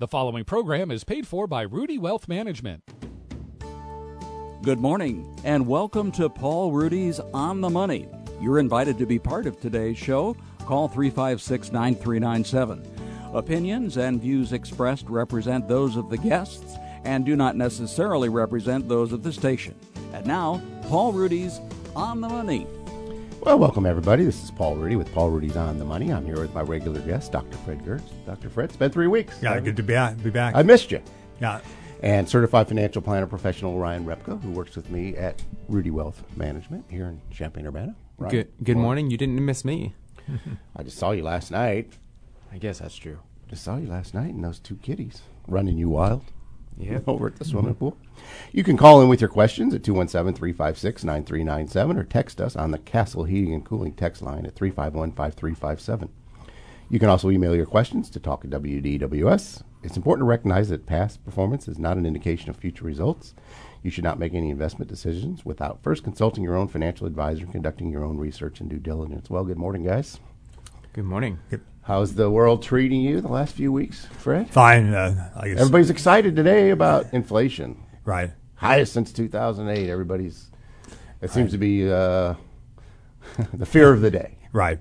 The following program is paid for by Ruedi Wealth Management. Good morning, and welcome to Paul Ruedi's On the Money. You're invited to be part of today's show. Call 356 9397. Opinions and views expressed represent those of the guests and do not necessarily represent those of the station. And now, Paul Ruedi's On the Money. Well, welcome everybody. This is Paul Ruedi with Paul Ruedi's On the Money. I'm here with my regular guest, Dr. Fred Giertz. Dr. Fred, it's been three weeks. Yeah, good to be back. Be back. I missed you. Yeah. And certified financial planner professional Ryan Repko, who works with me at Ruedi Wealth Management here in Champaign Urbana. Ryan, Good, good morning. You didn't miss me. I just saw you last night. I guess that's true. Just saw you last night and those two kitties running you wild. Yep. over at the swimming pool. You can call in with your questions at 217 356 9397 or text us on the Castle Heating and Cooling text line at 351 5357. You can also email your questions to talk at WDWS. It's important to recognize that past performance is not an indication of future results. You should not make any investment decisions without first consulting your own financial advisor and conducting your own research and due diligence. Well, good morning, guys. Good morning. How's the world treating you the last few weeks, Fred? Fine. Uh, I guess. Everybody's excited today about inflation. right. highest since 2008. Everybody's it seems to be uh, the fear of the day. Right.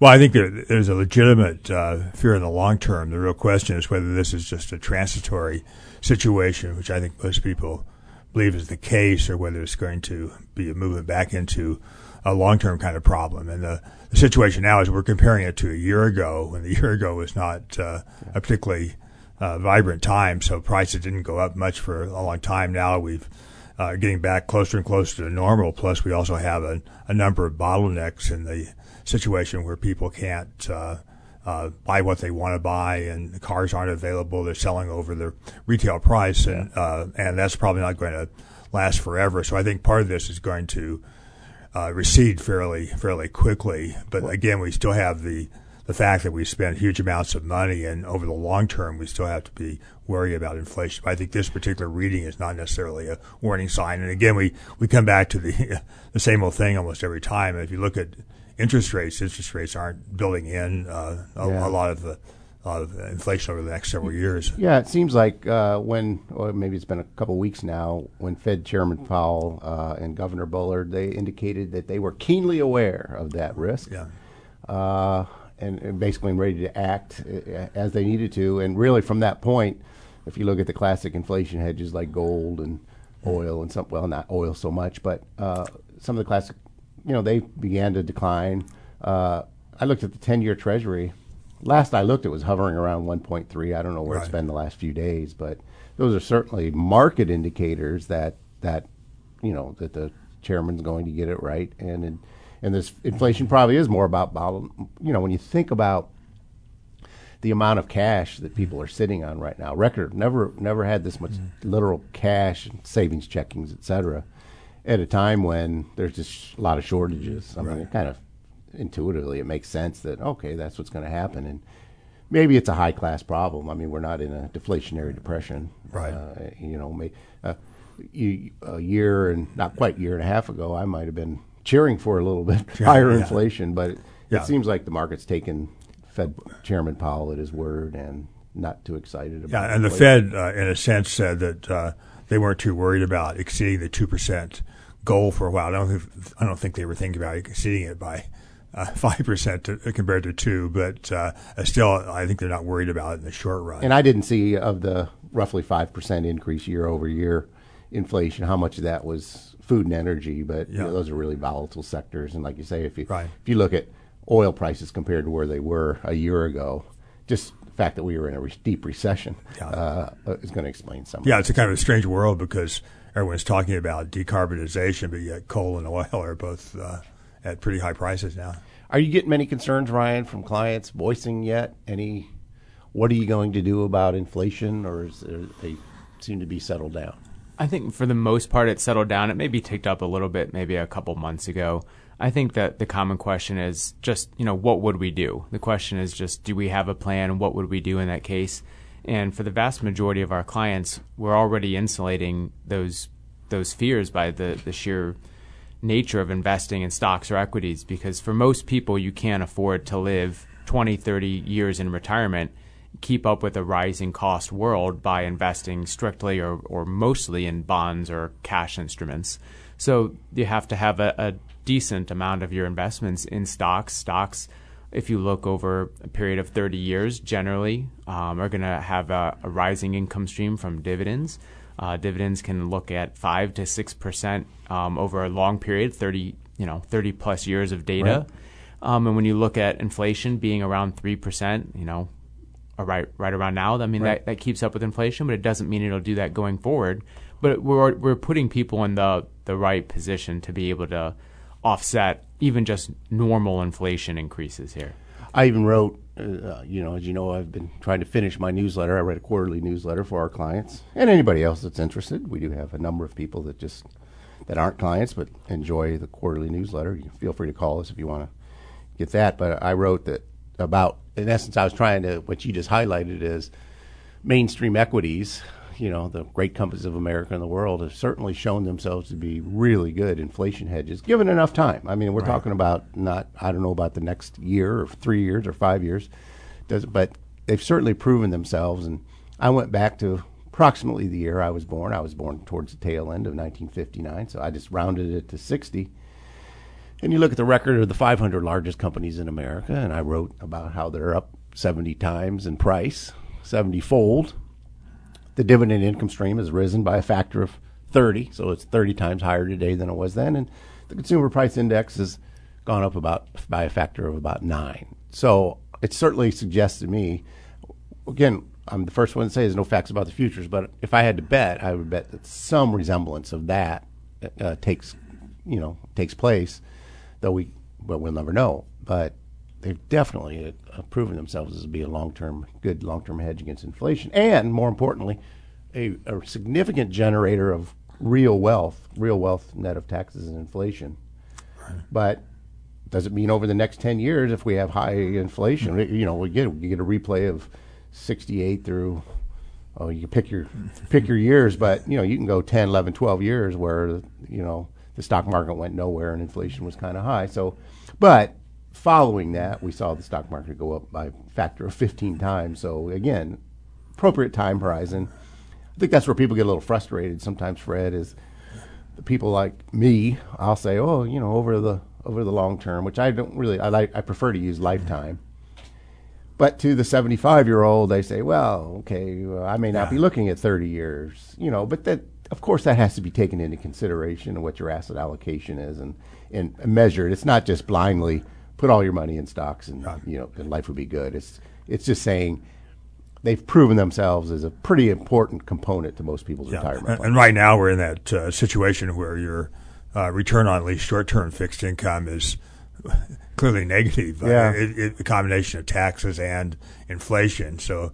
Well, I think there, there's a legitimate uh, fear in the long term. The real question is whether this is just a transitory situation, which I think most people believe is the case, or whether it's going to be a movement back into a long term kind of problem. And the, the situation now is we're comparing it to a year ago, when the year ago was not uh, a particularly uh, vibrant time, so prices didn't go up much for a long time. Now we've uh, getting back closer and closer to normal. Plus, we also have a, a number of bottlenecks in the situation where people can't uh, uh, buy what they want to buy, and the cars aren't available. They're selling over their retail price, and uh, and that's probably not going to last forever. So I think part of this is going to uh, recede fairly fairly quickly. But again, we still have the the fact that we spend huge amounts of money, and over the long term, we still have to be worried about inflation. But I think this particular reading is not necessarily a warning sign. And again, we, we come back to the the same old thing almost every time. If you look at interest rates, interest rates aren't building in uh, a, Yeah. a lot of the of inflation over the next several years. Yeah, it seems like uh, when, or maybe it's been a couple weeks now, when Fed Chairman Powell uh, and Governor Bullard they indicated that they were keenly aware of that risk. Yeah. uh, and, and basically ready to act uh, as they needed to. And really, from that point, if you look at the classic inflation hedges like gold and oil and some, well, not oil so much, but uh, some of the classic, you know, they began to decline. Uh, I looked at the 10 year Treasury. Last I looked, it was hovering around 1.3. I don't know where it's been the last few days, but those are certainly market indicators that, that you know, that the chairman's going to get it right. And, and, and this inflation probably is more about bottle. You know, when you think about the amount of cash that people are sitting on right now, record never never had this much mm-hmm. literal cash, and savings, checkings, et cetera, at a time when there's just a lot of shortages. I mean, it kind of intuitively it makes sense that okay, that's what's going to happen, and maybe it's a high class problem. I mean, we're not in a deflationary depression, Right. Uh, you know, may, uh, you, a year and not quite a year and a half ago, I might have been cheering for a little bit higher yeah. inflation, but it, Yeah. it seems like the market's taken Fed Chairman Powell at his word and not too excited about. It. Yeah, and the. Fed, uh, in a sense, said that uh, they weren't too worried about exceeding the two percent goal for a while. I don't, think, I don't think they were thinking about exceeding it by uh, five percent compared to two, but uh, still, I think they're not worried about it in the short run. And I didn't see of the roughly five percent increase year over year inflation how much of that was food and energy, but you know, those are really volatile sectors. And like you say, if you Right. if you look at oil prices compared to where they were a year ago, just the fact that we were in a re- deep recession Yeah. uh, is going to explain some. yeah, it. it's a kind of a strange world because everyone's talking about decarbonization, but yet coal and oil are both uh, at pretty high prices now. Are you getting many concerns, Ryan, from clients voicing yet? Any? What are you going to do about inflation, or is there, they seem to be settled down? I think for the most part, it settled down. It maybe ticked up a little bit, maybe a couple months ago. I think that the common question is just, you know, what would we do? The question is just, do we have a plan? What would we do in that case? And for the vast majority of our clients, we're already insulating those those fears by the, the sheer nature of investing in stocks or equities because for most people you can't afford to live 20 30 years in retirement keep up with a rising cost world by investing strictly or, or mostly in bonds or cash instruments. So you have to have a, a decent amount of your investments in stocks. Stocks, if you look over a period of 30 years, generally um, are going to have a, a, rising income stream from dividends. Uh, dividends can look at five to six percent um, over a long period, 30 you know 30 plus years of data. Right. Um, and when you look at inflation being around three percent, you know, right right around now, I mean right. that, that keeps up with inflation, but it doesn't mean it'll do that going forward. But we're we're putting people in the the right position to be able to offset even just normal inflation increases here. I even wrote, uh, you know, as you know, I've been trying to finish my newsletter. I write a quarterly newsletter for our clients and anybody else that's interested. We do have a number of people that just that aren't clients but enjoy the quarterly newsletter. You feel free to call us if you want to get that. But I wrote that about, in essence, I was trying to what you just highlighted is mainstream equities you know, the great companies of America and the world have certainly shown themselves to be really good inflation hedges, given enough time. I mean, we're right. talking about not, I don't know about the next year or three years or five years, does, but they've certainly proven themselves. And I went back to approximately the year I was born. I was born towards the tail end of 1959, so I just rounded it to 60. And you look at the record of the 500 largest companies in America, and I wrote about how they're up 70 times in price, 70 fold the dividend income stream has risen by a factor of 30, so it's 30 times higher today than it was then, and the consumer price index has gone up about by a factor of about nine. So it certainly suggests to me, again, I'm the first one to say there's no facts about the futures, but if I had to bet, I would bet that some resemblance of that uh, takes, you know, takes place, though we, well, we'll never know. But they've definitely uh, proven themselves as to be a long-term, good long-term hedge against inflation, and more importantly, a, a, significant generator of real wealth, real wealth net of taxes and inflation. Right. But does it mean over the next ten years, if we have high inflation, you know, we get we get a replay of '68 through. Oh, you pick your pick your years, but you know you can go 10, 11, 12 years where you know the stock market went nowhere and inflation was kind of high. So, but following that, we saw the stock market go up by a factor of 15 times. So again, appropriate time horizon. I think that's where people get a little frustrated sometimes. Fred is the people like me. I'll say, oh, you know, over the over the long term, which I don't really. I like. I prefer to use lifetime. But to the 75 year old, they say, well, okay, well, I may not yeah. be looking at 30 years, you know, but that, of course, that has to be taken into consideration and what your asset allocation is and, and measured. It's not just blindly put all your money in stocks and you know and life would be good. It's it's just saying they've proven themselves as a pretty important component to most people's yeah. retirement. And, and, right now we're in that uh, situation where your uh, return on at least short-term fixed income is clearly negative. Yeah. Uh, it, it, a combination of taxes and inflation. So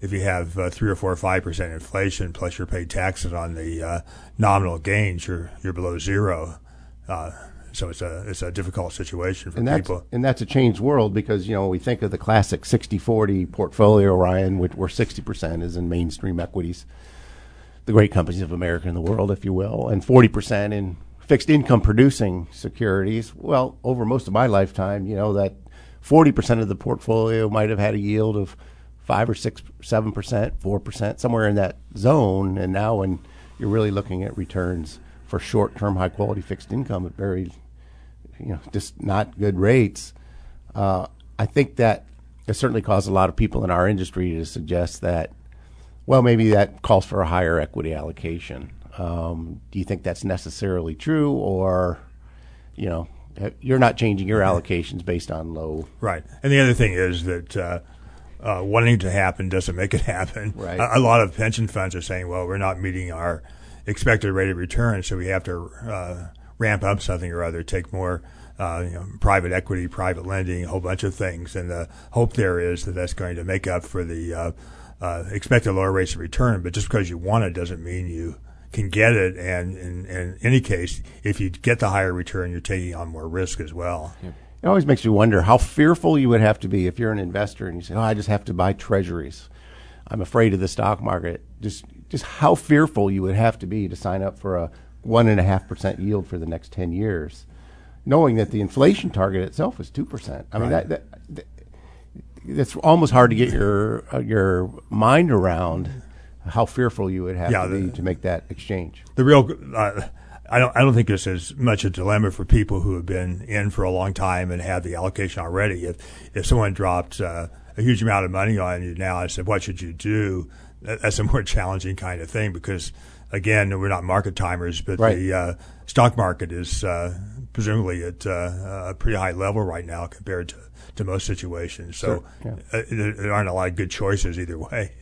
if you have uh, three or four or five percent inflation plus you're paid taxes on the uh, nominal gains, you're you're below zero. Uh, so it's a it's a difficult situation for and people. And that's a changed world because you know we think of the classic 60-40 portfolio, Ryan, which, where sixty percent is in mainstream equities, the great companies of America and the world, if you will, and forty percent in fixed income producing securities. Well, over most of my lifetime, you know that forty percent of the portfolio might have had a yield of five or six, seven percent, four percent, somewhere in that zone. And now, when you're really looking at returns for short-term, high-quality fixed income at very you know just not good rates. Uh, I think that it certainly caused a lot of people in our industry to suggest that, well, maybe that calls for a higher equity allocation. Um, do you think that's necessarily true, or you know, you're not changing your allocations based on low? Right. And the other thing is that. Uh, uh, wanting to happen doesn't make it happen. Right. A, a, lot of pension funds are saying, "Well, we're not meeting our expected rate of return, so we have to uh, ramp up something or other, take more uh, you know, private equity, private lending, a whole bunch of things. And the hope there is that that's going to make up for the uh, uh, expected lower rates of return. But just because you want it doesn't mean you can get it. And in, any case, if you get the higher return, you're taking on more risk as well. Yep. It always makes you wonder how fearful you would have to be if you're an investor and you say, "Oh, I just have to buy treasuries. I'm afraid of the stock market." Just just how fearful you would have to be to sign up for a one and a half percent yield for the next ten years, knowing that the inflation target itself is two percent. I mean, right. that, that, it's almost hard to get your uh, your mind around how fearful you would have Yeah, to be the- to make that exchange. the real uh, I don't I don't think this is much a dilemma for people who have been in for a long time and have the allocation already. If if someone dropped uh, a huge amount of money on you now and said, "What should you do?" That, that's a more challenging kind of thing because again, we're not market timers, but Right. the uh, stock market is uh, presumably at uh, a pretty high level right now compared to, to most situations. So Sure, yeah. uh, there, aren't a lot of good choices either way.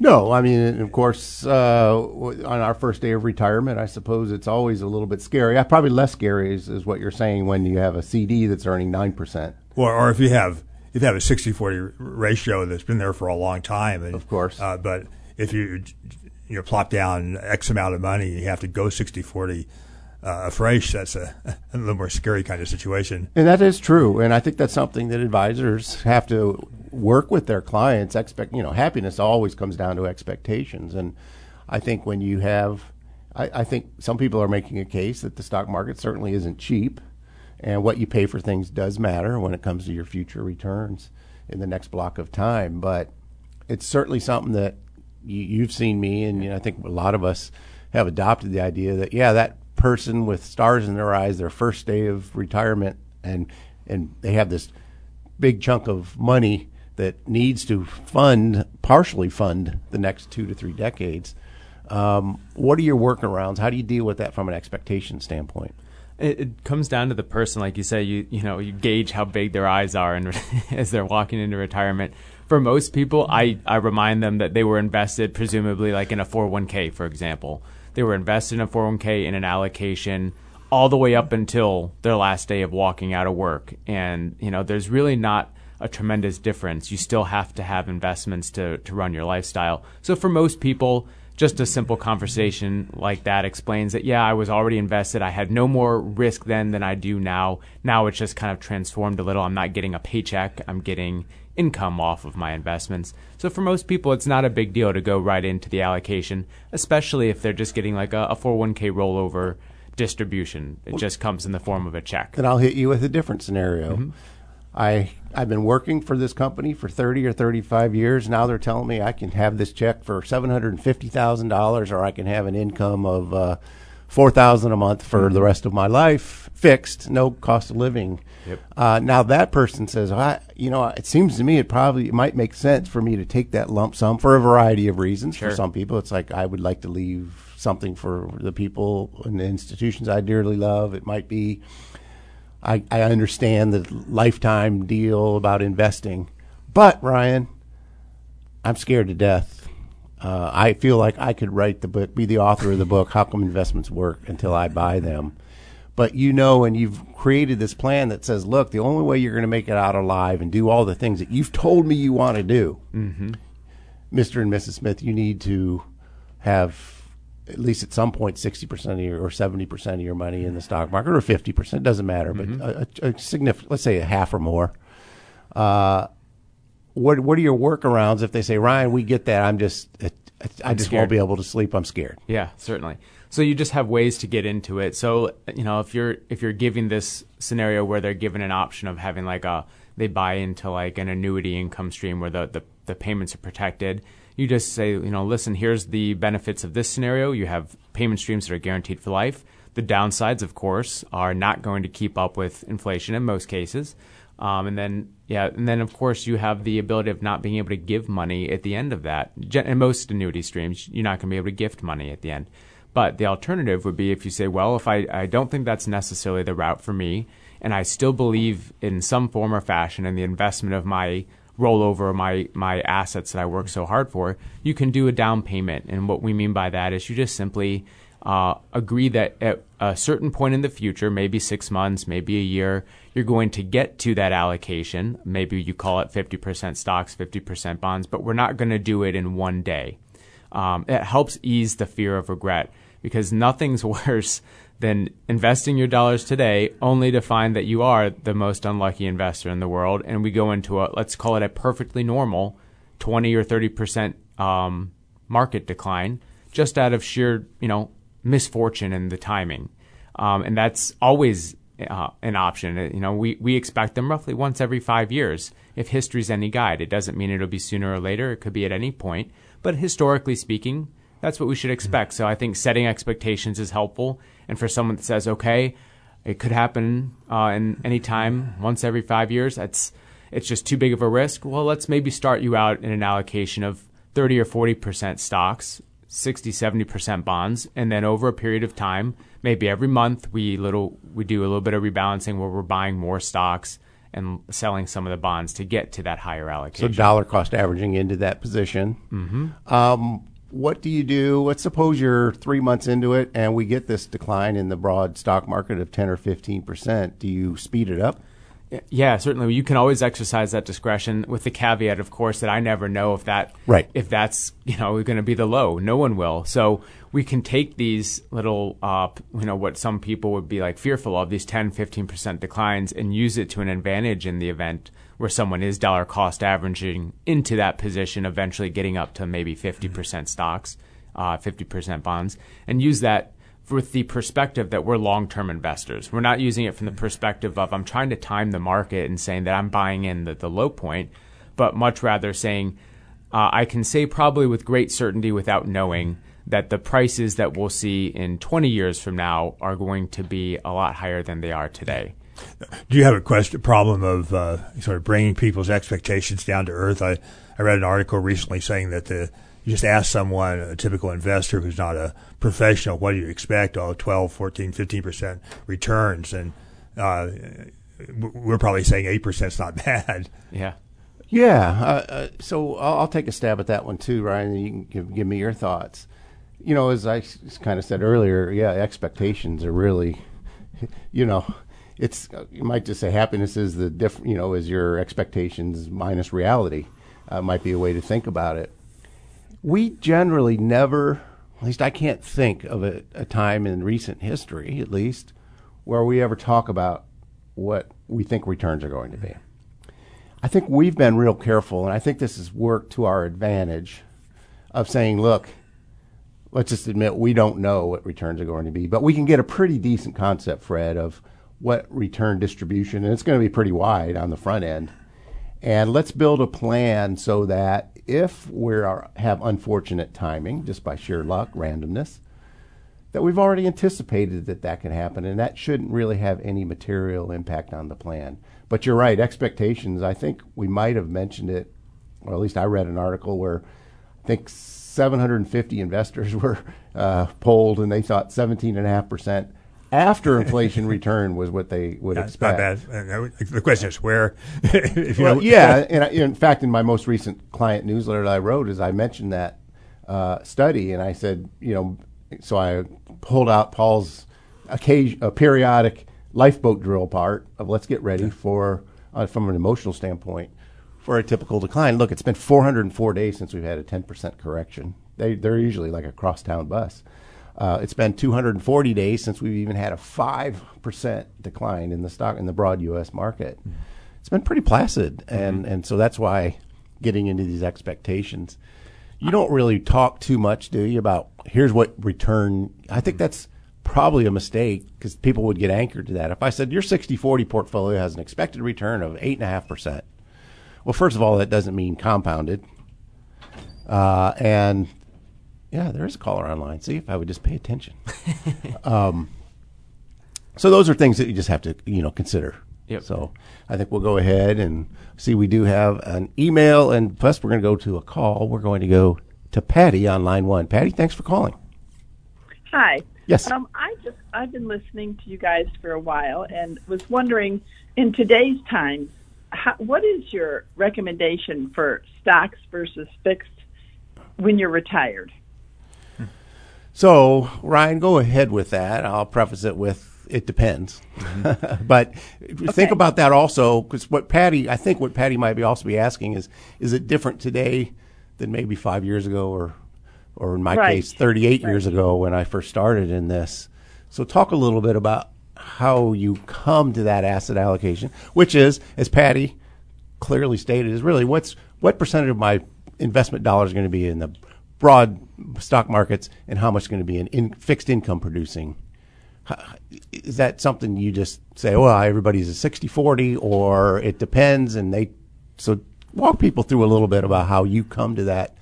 No, I mean, of course, uh, on our first day of retirement, I suppose it's always a little bit scary. Uh, probably less scary is, is what you're saying when you have a CD that's earning nine percent. Or, or if you have if you have a 60-40 ratio that's been there for a long time, and, Of course. Uh, but if you you know, plop down X amount of money, you have to go 60-40 uh, afresh. That's a, a little more scary kind of situation. And that is true, and I think that's something that advisors have to work with their clients. Expect, you know, happiness always comes down to expectations, and I think when you have, I, I think some people are making a case that the stock market certainly isn't cheap, and what you pay for things does matter when it comes to your future returns in the next block of time. But it's certainly something that you, you've seen me, and you know, I think a lot of us have adopted the idea that yeah, that person with stars in their eyes, their first day of retirement, and and they have this big chunk of money that needs to fund partially fund the next two to three decades. Um, what are your workarounds? How do you deal with that from an expectation standpoint? It, it comes down to the person, like you say. You you know you gauge how big their eyes are, and as they're walking into retirement. For most people, I I remind them that they were invested, presumably like in a 401k, for example. They were invested in a 401k in an allocation all the way up until their last day of walking out of work, and you know there's really not a tremendous difference. You still have to have investments to to run your lifestyle. So for most people, just a simple conversation like that explains that yeah i was already invested i had no more risk then than i do now now it's just kind of transformed a little i'm not getting a paycheck i'm getting income off of my investments. So for most people it's not a big deal to go right into the allocation especially if they're just getting like a, a 401k rollover distribution. It just comes in the form of a check. Then I'll hit you with a different scenario. I I've been working for this company for 30 or 35 years. Now they're telling me I can have this check for $750,000 or I can have an income of uh, 4000 a month for the rest of my life fixed, no cost of living. Yep. Uh, now that person says, I, you know, it seems to me it probably it might make sense for me to take that lump sum for a variety of reasons. Sure. For some people, it's like I would like to leave something for the people and the institutions I dearly love. It might be I, I understand the lifetime deal about investing, but Ryan, I'm scared to death. Uh, I feel like I could write the book, be the author of the book, How Come Investments Work, until I buy them. But you know, and you've created this plan that says, look, the only way you're going to make it out alive and do all the things that you've told me you want to do, Mr. and Mrs. Smith, you need to have at least at some point 60% of your or 70% of your money in the stock market or 50%, doesn't matter, but a, a, a significant, let's say a half or more. Uh, what what are your workarounds if they say, Ryan, we get that. I'm just, I, I just scared. won't be able to sleep. I'm scared. Yeah, certainly. So you just have ways to get into it. So you know, if you're if you're giving this scenario where they're given an option of having like a they buy into like an annuity income stream where the the, the payments are protected, you just say, you know, listen, here's the benefits of this scenario. You have payment streams that are guaranteed for life. The downsides, of course, are not going to keep up with inflation in most cases. Um, and then, yeah, and then of course you have the ability of not being able to give money at the end of that. In most annuity streams, you're not going to be able to gift money at the end. But the alternative would be if you say, well, if I, I don't think that's necessarily the route for me, and I still believe in some form or fashion in the investment of my rollover my my assets that I work so hard for, you can do a down payment. And what we mean by that is you just simply uh, agree that at a certain point in the future, maybe six months, maybe a year, you're going to get to that allocation. Maybe you call it 50% stocks, 50% bonds, but we're not going to do it in one day. Um, it helps ease the fear of regret because nothing's worse than investing your dollars today only to find that you are the most unlucky investor in the world. And we go into a, let's call it a perfectly normal 20 or 30% um, market decline just out of sheer, you know, misfortune and the timing. Um, and that's always uh, an option. You know, we, we expect them roughly once every five years. If history's any guide, it doesn't mean it'll be sooner or later. It could be at any point. But historically speaking, that's what we should expect. So I think setting expectations is helpful. And for someone that says, okay, it could happen uh, in any time, once every five years, that's it's just too big of a risk. Well, let's maybe start you out in an allocation of 30 or 40% stocks, 60, 70% bonds, and then over a period of time, maybe every month we little we do a little bit of rebalancing where we're buying more stocks and selling some of the bonds to get to that higher allocation. So dollar cost averaging into that position. Mm-hmm. Um, what do you do? Let's suppose you're three months into it and we get this decline in the broad stock market of 10 or 15%. Do you speed it up? Yeah, certainly. You can always exercise that discretion with the caveat, of course, that I never know if that Right. if that's you know going to be the low. No one will. So we can take these little, uh, you know, what some people would be like fearful of these 10, 15 percent declines, and use it to an advantage in the event where someone is dollar cost averaging into that position, eventually getting up to maybe fifty percent stocks, uh, fifty percent bonds, and use that with the perspective that we're long-term investors. We're not using it from the perspective of I'm trying to time the market and saying that I'm buying in the, the low point, but much rather saying uh, I can say probably with great certainty without knowing that the prices that we'll see in 20 years from now are going to be a lot higher than they are today. Do you have a question problem of uh, sort of bringing people's expectations down to earth? I, I read an article recently saying that the you just ask someone, a typical investor who's not a professional, what do you expect? Oh, 12, 14, 15% returns. And uh, we're probably saying 8% is not bad. Yeah. Yeah. Uh, uh, so I'll, I'll take a stab at that one too, Ryan. And you can give, give me your thoughts. You know, as I kind of said earlier, yeah, expectations are really, you know, it's you might just say happiness is the different, you know, is your expectations minus reality. Uh, might be a way to think about it. We generally never, at least I can't think of a, a time in recent history, at least, where we ever talk about what we think returns are going to be. I think we've been real careful, and I think this has worked to our advantage of saying, look, let's just admit we don't know what returns are going to be, but we can get a pretty decent concept, Fred, of what return distribution, and it's going to be pretty wide on the front end. And let's build a plan so that if we have unfortunate timing, just by sheer luck, randomness, that we've already anticipated that that can happen, and that shouldn't really have any material impact on the plan. But you're right, expectations. I think we might have mentioned it, or at least I read an article where I think 750 investors were uh, polled, and they thought 17.5 percent after inflation return was what they would That's expect. not bad. And, The question is where. if you Well, yeah, and I, in fact, in my most recent client newsletter that I wrote, is I mentioned that uh, study, and I said, you know, so I pulled out Paul's occasion, uh, periodic lifeboat drill part of let's get ready for, uh, from an emotional standpoint, for a typical decline. Look, it's been 404 days since we've had a 10% correction. They they're usually like a crosstown bus. Uh, it's been 240 days since we've even had a five percent decline in the stock in the broad U.S. market. It's been pretty placid, and and so that's why getting into these expectations. You don't really talk too much, do you, about here's what return? I think that's probably a mistake because people would get anchored to that. If I said your 60-40 portfolio has an expected return of eight and a half percent, well, first of all, that doesn't mean compounded, uh, and yeah, there is a caller online. See if I would just pay attention. um, so those are things that you just have to you know consider. Yep. So I think we'll go ahead and see. We do have an email, and plus we're going to go to a call. We're going to go to Patty on line one. Patty, thanks for calling. Hi. Yes. Um, I just I've been listening to you guys for a while and was wondering in today's times, how, what is your recommendation for stocks versus fixed when you're retired? So Ryan, go ahead with that. I'll preface it with it depends, but think about that also because what Patty, I think what Patty might be also be asking is, is it different today than maybe five years ago or, or in my Right. case, 38 years ago when I first started in this. So talk a little bit about how you come to that asset allocation, which is, as Patty clearly stated, is really what's what percentage of my investment dollars are going to be in the broad stock markets and how much is going to be in, in fixed income producing is that something you just say, oh, well, everybody's a 60 40 or it depends? And they, so walk people through a little bit about how you come to that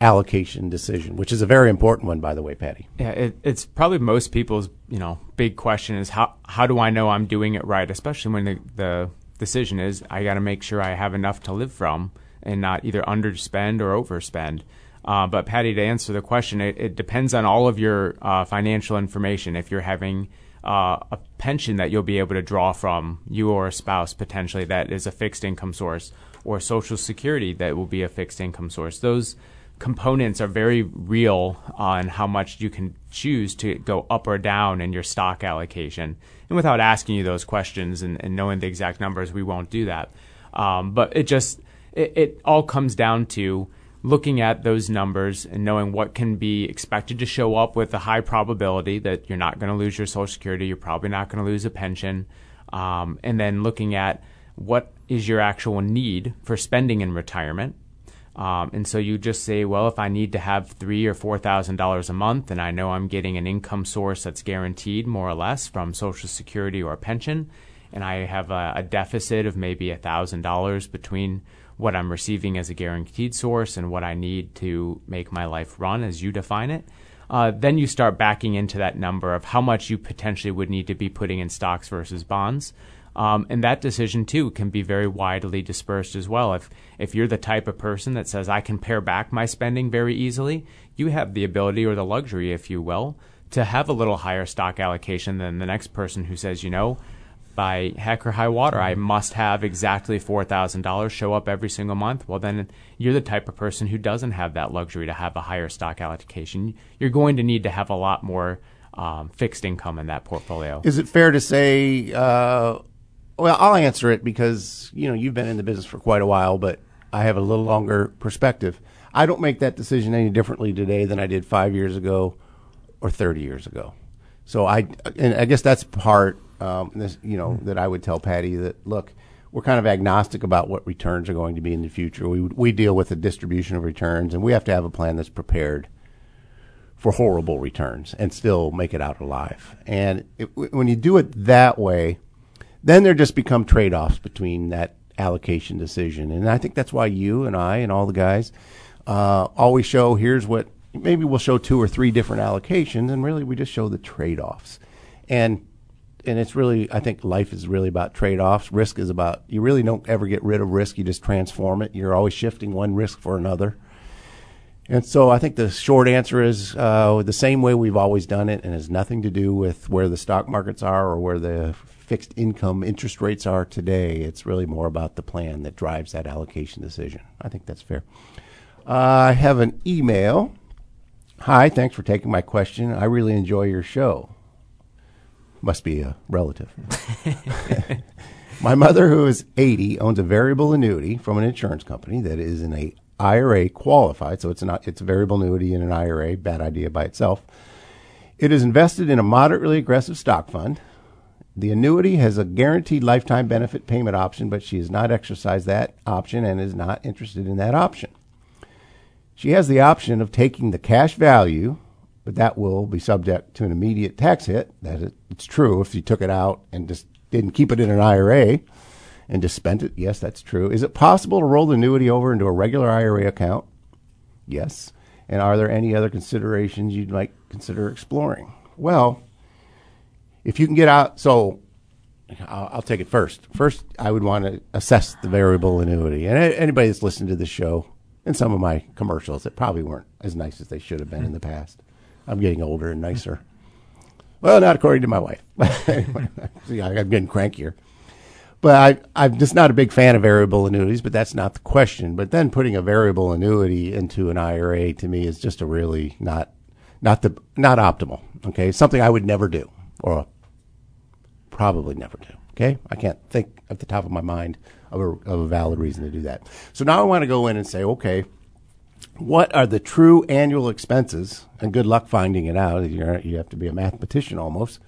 allocation decision, which is a very important one, by the way, Patty. Yeah, it, it's probably most people's you know big question is how how do I know I'm doing it right, especially when the, the decision is I got to make sure I have enough to live from and not either underspend or overspend. Uh, but Patty, to answer the question, it, it depends on all of your uh, financial information. If you're having uh, a pension that you'll be able to draw from, you or a spouse potentially, that is a fixed income source, or Social Security that will be a fixed income source. Those components are very real on how much you can choose to go up or down in your stock allocation. And without asking you those questions and, and knowing the exact numbers, we won't do that. Um, but it just it, it all comes down to looking at those numbers and knowing what can be expected to show up with a high probability that you're not going to lose your Social Security, you're probably not going to lose a pension, um, and then looking at what is your actual need for spending in retirement. Um, and so you just say, well, if I need to have three or four thousand dollars a month, and I know I'm getting an income source that's guaranteed more or less from Social Security or pension, and I have a, a deficit of maybe a thousand dollars between what I'm receiving as a guaranteed source and what I need to make my life run as you define it. Uh, then you start backing into that number of how much you potentially would need to be putting in stocks versus bonds. Um, and that decision too can be very widely dispersed as well. If if you're the type of person that says I can pare back my spending very easily, you have the ability or the luxury, if you will, to have a little higher stock allocation than the next person who says, you know, by heck or high water, I must have exactly $4,000 show up every single month. Well, then you're the type of person who doesn't have that luxury to have a higher stock allocation. You're going to need to have a lot more um, fixed income in that portfolio. Is it fair to say, uh, well, I'll answer it because, you know, you've been in the business for quite a while, but I have a little longer perspective. I don't make that decision any differently today than I did five years ago or 30 years ago. So I, and I guess that's part um, this, you know, that I would tell Patty that look, we're kind of agnostic about what returns are going to be in the future. We we deal with the distribution of returns, and we have to have a plan that's prepared for horrible returns and still make it out alive. And it, when you do it that way, then there just become trade offs between that allocation decision. And I think that's why you and I and all the guys uh, always show here's what maybe we'll show two or three different allocations, and really we just show the trade offs. And and it's really I think life is really about trade offs. Risk is about you really don't ever get rid of risk. You just transform it. You're always shifting one risk for another. And so I think the short answer is uh, the same way we've always done it, and has nothing to do with where the stock markets are or where the fixed income interest rates are today. It's really more about the plan that drives that allocation decision. I think that's fair. Uh, I have an email. Hi, thanks for taking my question. I really enjoy your show. Must be a relative. My mother, who is 80, owns a variable annuity from an insurance company that is in a IRA qualified. So it's not it's a variable annuity in an IRA. Bad idea by itself. It is invested in a moderately aggressive stock fund. The annuity has a guaranteed lifetime benefit payment option, but she has not exercised that option and is not interested in that option. She has the option of taking the cash value but that will be subject to an immediate tax hit. That it's true if you took it out and just didn't keep it in an IRA and just spent it. Yes, that's true. Is it possible to roll the annuity over into a regular IRA account? Yes. And are there any other considerations you'd like consider exploring? Well, if you can get out, so I'll, I'll take it first. First, I would want to assess the variable annuity. And anybody that's listened to the show and some of my commercials that probably weren't as nice as they should have been in the past I'm getting older and nicer. Well, not according to my wife. See, I'm getting crankier. But I, I'm just not a big fan of variable annuities, but that's not the question. But then putting a variable annuity into an IRA to me is just a really not not the not optimal. Okay, something I would never do, or probably never do. Okay, I can't think at the top of my mind of a, of a valid reason to do that. So now I want to go in and say, okay, what are the true annual expenses? And good luck finding it out. You're, you have to be a mathematician almost.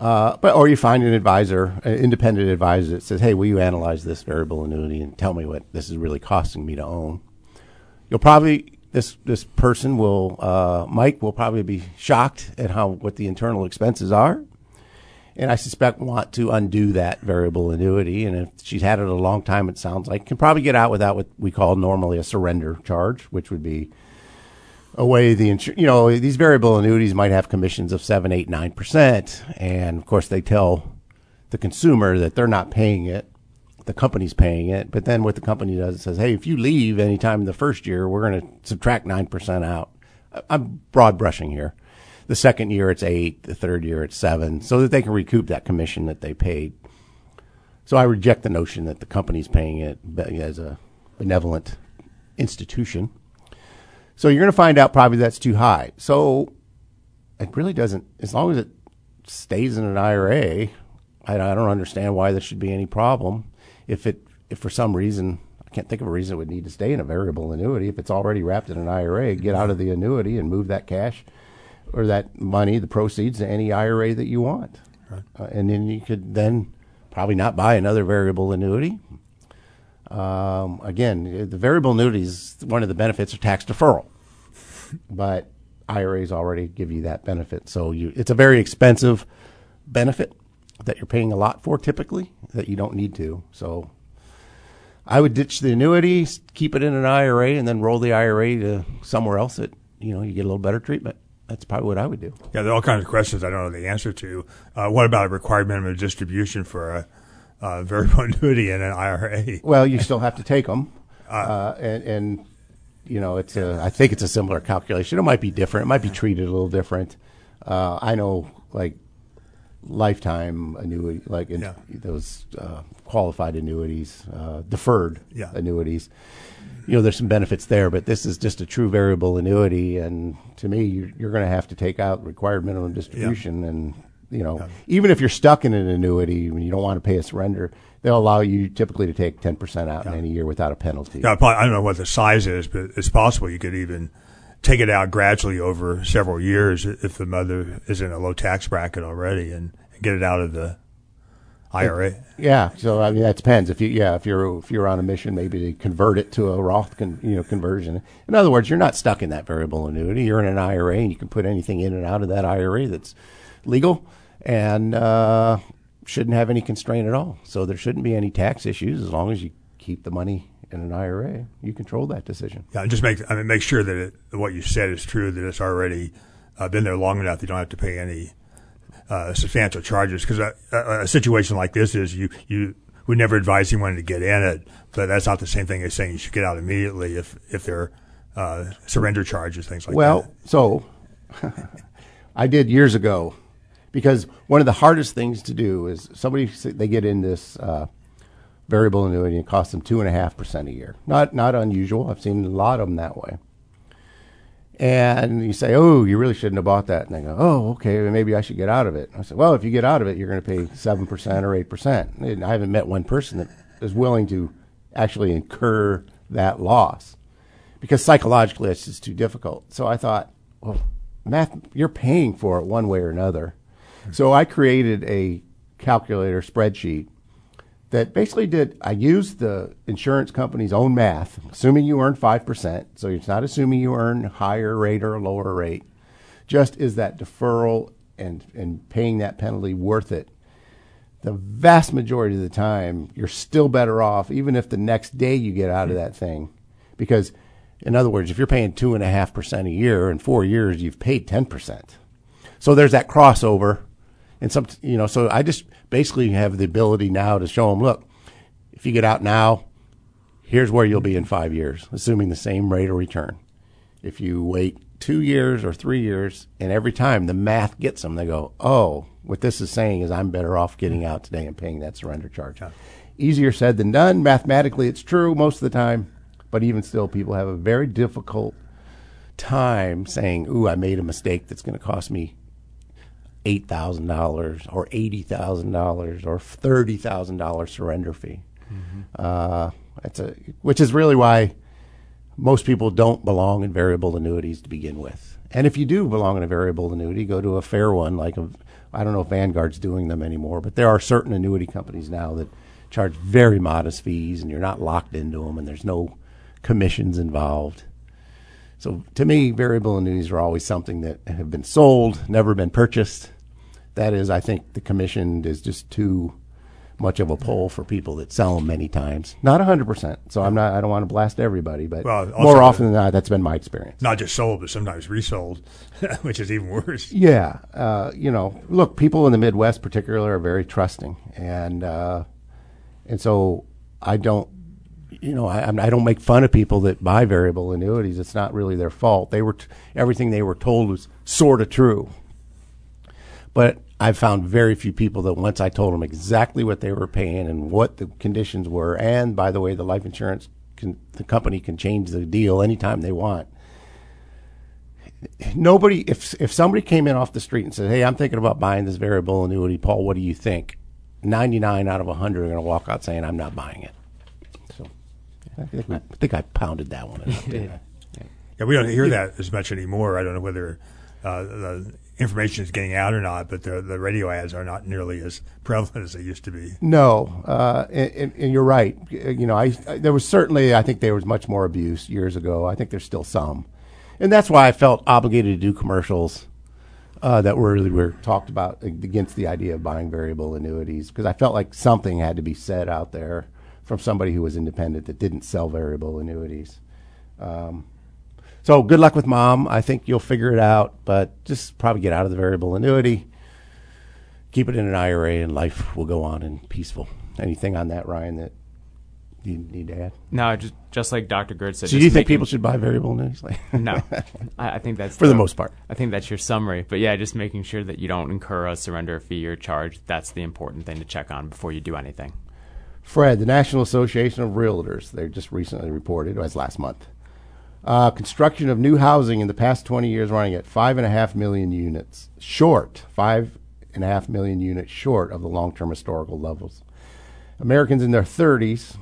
Uh, but or you find an advisor, an independent advisor that says, "Hey, will you analyze this variable annuity and tell me what this is really costing me to own?" You'll probably this this person will uh, Mike will probably be shocked at how what the internal expenses are, and I suspect want to undo that variable annuity. And if she's had it a long time, it sounds like can probably get out without what we call normally a surrender charge, which would be a way the insur- you know these variable annuities might have commissions of seven, eight, nine percent, and of course they tell the consumer that they're not paying it the company's paying it. But then what the company does is says, hey, if you leave anytime in the first year, we're going to subtract 9% out. I'm broad brushing here. The second year it's eight, the third year it's seven, so that they can recoup that commission that they paid. So I reject the notion that the company's paying it as a benevolent institution. So you're going to find out probably that's too high. So it really doesn't, as long as it stays in an IRA, I, don't understand why there should be any problem if it if for some reason I can't think of a reason it would need to stay in a variable annuity if it's already wrapped in an IRA, get out of the annuity and move that cash or that money, the proceeds to any IRA that you want, right. uh, and then you could then probably not buy another variable annuity. Um, again, the variable annuities, one of the benefits are tax deferral, but IRAs already give you that benefit. So you, it's a very expensive benefit that you're paying a lot for typically that you don't need to. So I would ditch the annuity, keep it in an IRA, and then roll the IRA to somewhere else that you know you get a little better treatment. That's probably what I would do. Yeah, there are all kinds of questions I don't know the answer to. Uh, what about a required minimum distribution for a, a variable annuity in an IRA? Well, you still have to take them, uh, uh, and, and you know it's a. I think it's a similar calculation. It might be different. It might be treated a little different. Uh, I know, like lifetime annuity, like in, yeah. those uh, qualified annuities, uh, deferred yeah. annuities. You know, there's some benefits there, but this is just a true variable annuity, and to me, you're, you're going to have to take out required minimum distribution, yeah. and you know, even if you're stuck in an annuity and you don't want to pay a surrender, they'll allow you typically to take 10% out in any year without a penalty. Yeah, I don't know what the size is, but it's possible you could even take it out gradually over several years if the mother is in a low tax bracket already and get it out of the IRA. Yeah, so I mean that depends. If you yeah, if you're if you're on a mission, maybe to convert it to a Roth con, you know conversion. In other words, you're not stuck in that variable annuity. You're in an IRA, and you can put anything in and out of that IRA that's legal and uh, shouldn't have any constraint at all. So there shouldn't be any tax issues as long as you keep the money in an IRA, you control that decision. Yeah, just make I mean make sure that it, what you said is true. That it's already uh, been there long enough. You don't have to pay any uh, substantial charges. Because a, a, a, situation like this is you you would never advise anyone to get in it, but that's not the same thing as saying you should get out immediately if if there are uh, surrender charges, things like well, that. Well, so I did years ago because one of the hardest things to do is somebody they get in this. Variable annuity and it costs them two and a year. Not not unusual. I've seen a lot of them that way. And you say, "Oh, you really shouldn't have bought that." And they go, "Oh, okay, maybe I should get out of it." I said, "Well, if you get out of it, you're going to pay seven percent or eight percent." I haven't met one person that is willing to actually incur that loss because psychologically it's just too difficult. So I thought, well, math, you're paying for it one way or another. So I created a calculator spreadsheet that basically did I used the insurance company's own math, assuming you earn five percent. So it's not assuming you earn higher rate or a lower rate. Just is that deferral and and paying that penalty worth it? The vast majority of the time, you're still better off, even if the next day you get out of that thing, because in other words, if you're paying two and a half percent a year in four years, you've paid ten percent. So there's that crossover and some you know so i just basically you have the ability now to show them look if you get out now here's where you'll be in five years assuming the same rate of return. If you wait two years or three years and every time the math gets them they go oh what this is saying is i'm better off getting out today and paying that surrender charge. Easier said than done. Mathematically it's true most of the time but even still people have a very difficult time saying ooh i made a mistake that's going to cost me eight thousand dollars or eighty thousand dollars or thirty thousand dollars surrender fee. Mm-hmm. Uh, it's a which is really why most people don't belong in variable annuities to begin with. And if you do belong in a variable annuity, go to a fair one like a I don't know if Vanguard's doing them anymore, but there are certain annuity companies now that charge very modest fees and you're not locked into them and there's no commissions involved. So to me, variable annuities are always something that have been sold, never been purchased. That is, I think the commission is just too much of a pull for people that sell them many times. Not 100%. So I'm not I don't want to blast everybody, but Well, more often than not that's been my experience. Not just sold, but sometimes resold, which is even worse. Yeah, uh, you know, look, people in the Midwest, particularly, are very trusting, and uh, and so I don't, you know, I, I don't make fun of people that buy variable annuities. It's not really their fault. They were t- everything they were told was sort of true, but I've found very few people that once I told them exactly what they were paying and what the conditions were, and by the way, the life insurance can, the company can change the deal anytime they want nobody if if somebody came in off the street and said, "Hey, I'm thinking about buying this variable annuity, Paul, what do you think?" 99 out of 100 are going to walk out saying, "I'm not buying it." So I think, we, I think I pounded that one enough. didn't Yeah, we don't hear that as much anymore. I don't know whether uh, the information is getting out or not, but the the radio ads are not nearly as prevalent as they used to be. No, uh, and, and, you're right. You know, I, I there was certainly I think there was much more abuse years ago. I think there's still some, and that's why I felt obligated to do commercials uh, that were really were talked about against the idea of buying variable annuities because I felt like something had to be said out there from somebody who was independent that didn't sell variable annuities. Um, so good luck with mom. I think you'll figure it out, but just probably get out of the variable annuity keep it in an IRA and life will go on and peaceful. Anything on that, Ryan, that you need to add? No, just just like Dr. Giertz said. So do just you think people should buy variable annuities? No, I, I think that's For the most part. I think that's your summary. But yeah, just making sure that you don't incur a surrender fee or charge. That's the important thing to check on before you do anything. Fred, the National Association of Realtors, they just recently reported, it was last month, uh, construction of new housing in the past 20 years running at 5.5 million units, short, 5.5 million units short of the long term historical levels. Americans in their 30s,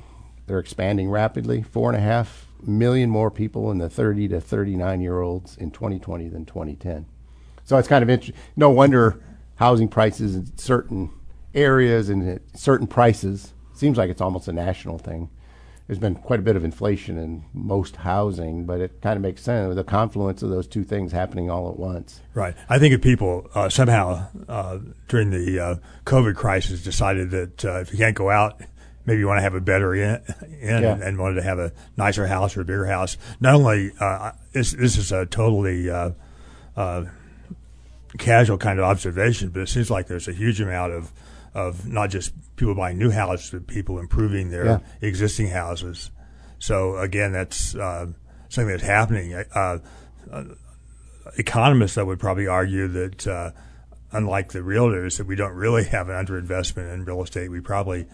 they're expanding rapidly, 4.5 million more people in the 30 to 39 year olds in 2020 than 2010. So it's kind of interesting. No wonder housing prices in certain areas and certain prices seems like it's almost a national thing. There's been quite a bit of inflation in most housing, but it kind of makes sense with the confluence of those two things happening all at once. Right. I think if people uh, somehow uh, during the uh, COVID crisis decided that uh, if you can't go out, maybe you want to have a better in, in Yeah. and, wanted to have a nicer house or a bigger house. Not only uh, this, this is a totally uh, uh, casual kind of observation, but it seems like there's a huge amount of of not just people buying new houses, but people improving their Yeah. existing houses. So again, that's uh, something that's happening. Uh, economists, I would probably argue that uh, unlike the realtors, that we don't really have an underinvestment in real estate. We probably,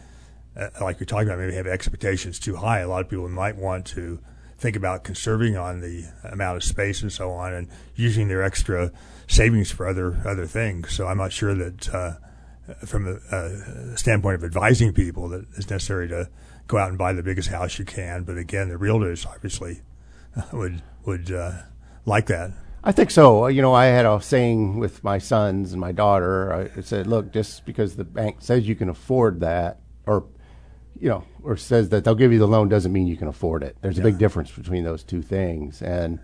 uh, like you're talking about, maybe have expectations too high. A lot of people might want to think about conserving on the amount of space and so on, and using their extra savings for other other things. So I'm not sure that. Uh, from a, a standpoint of advising people, that it's necessary to go out and buy the biggest house you can. But again, the realtors obviously would would uh, like that. I think so. Uh, You know, I had a saying with my sons and my daughter. I said, "Look, just because the bank says you can afford that, or you know, or says that they'll give you the loan, doesn't mean you can afford it. There's a big difference between those two things." And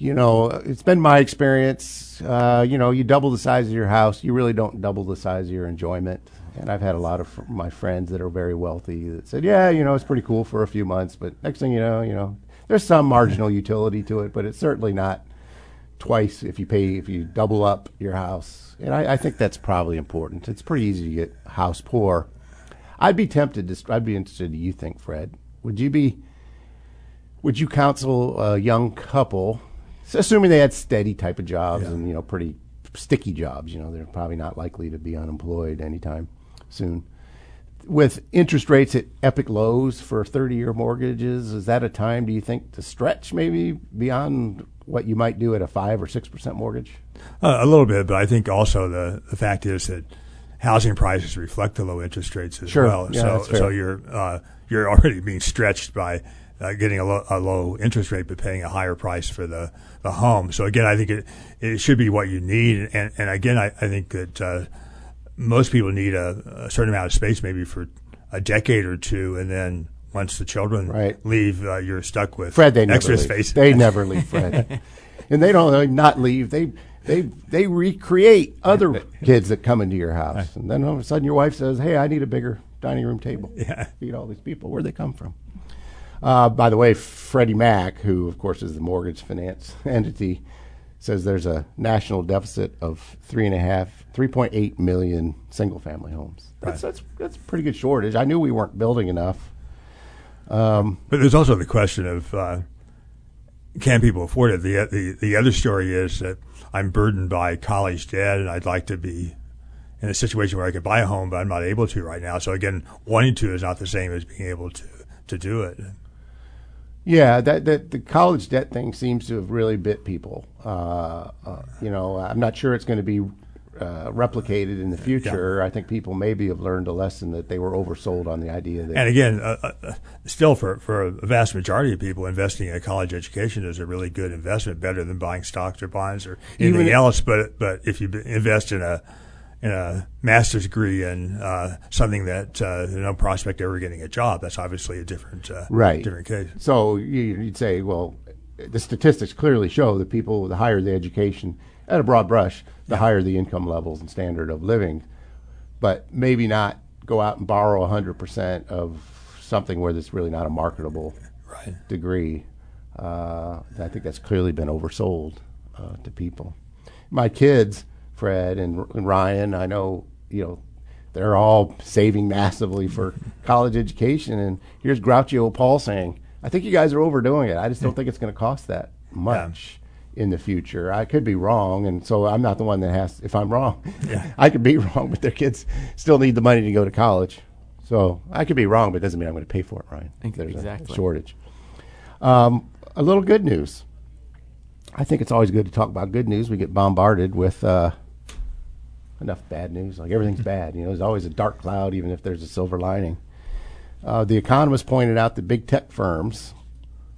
you know, it's been my experience. Uh, you know, you double the size of your house, you really don't double the size of your enjoyment. And I've had a lot of fr- my friends that are very wealthy that said, "Yeah, you know, it's pretty cool for a few months, but next thing you know, you know, there's some marginal utility to it, but it's certainly not twice if you pay if you double up your house." And I, I think that's probably important. It's pretty easy to get house poor. I'd be tempted to. I'd be interested. Do you think, Fred? Would you be? Would you counsel a young couple, assuming they had steady type of jobs and you know pretty sticky jobs? You know, they're probably not likely to be unemployed anytime soon. With interest rates at epic lows for thirty-year mortgages, is that a time? Do you think to stretch maybe beyond what you might do at a five or six percent mortgage? Uh, a little bit, but I think also the, the fact is that housing prices reflect the low interest rates as Sure. well. Yeah, so so you're uh, you're already being stretched by uh, getting a, low, a low interest rate, but paying a higher price for the, the home. So again, I think it it should be what you need, and and again, I, I think that uh, most people need a, a certain amount of space, maybe for a decade or two, and then once the children Right. leave, uh, you're stuck with Fred, they never extra leave. space. They never leave, Fred. and they don't uh, not leave. They they they recreate other kids that come into your house, and then all of a sudden your wife says, "Hey, I need a bigger dining room table. Yeah. Feed all these people. Where'd they come from?" Uh, by the way, Freddie Mac, who of course is the mortgage finance entity, says there's a national deficit of three and a half, three point eight million single family homes. That's Right. that's that's a pretty good shortage. I knew we weren't building enough. But there's also the question of uh, can people afford it? The, the the other story is that I'm burdened by college debt, and I'd like to be in a situation where I could buy a home, but I'm not able to right now. So again, wanting to is not the same as being able to to do it. Yeah, that, that the college debt thing seems to have really bit people. Uh, uh, you know, I'm not sure it's going to be uh, replicated in the future. I think people maybe have learned a lesson that they were oversold on the idea that. And again, uh, uh, still for for a vast majority of people, investing in a college education is a really good investment, better than buying stocks or bonds or anything Even- else. But but if you invest in a a master's degree and uh, something that uh, no prospect ever getting a job, that's obviously a different uh, Right. different case. so you, you'd say, well, the statistics clearly show that people, the higher the education, at a broad brush, the higher the income levels and standard of living, but maybe not go out and borrow 100% of something where there's really not a marketable Right. degree. Uh, I think that's clearly been oversold uh, to people. My kids, Fred and, Ryan, I know, you know, they're all saving massively for college education. And here's Groucho Paul saying, I think you guys are overdoing it. I just don't think it's going to cost that much in the future. I could be wrong. And so I'm not the one that has, if I'm wrong, I could be wrong, but their kids still need the money to go to college. So I could be wrong, but it doesn't mean I'm going to pay for it, Ryan. There's a exactly. shortage. Um, a little good news. I think it's always good to talk about good news. We get bombarded with uh, enough bad news. Like everything's bad. You know, there's always a dark cloud, even if there's a silver lining. Uh, the economist pointed out that big tech firms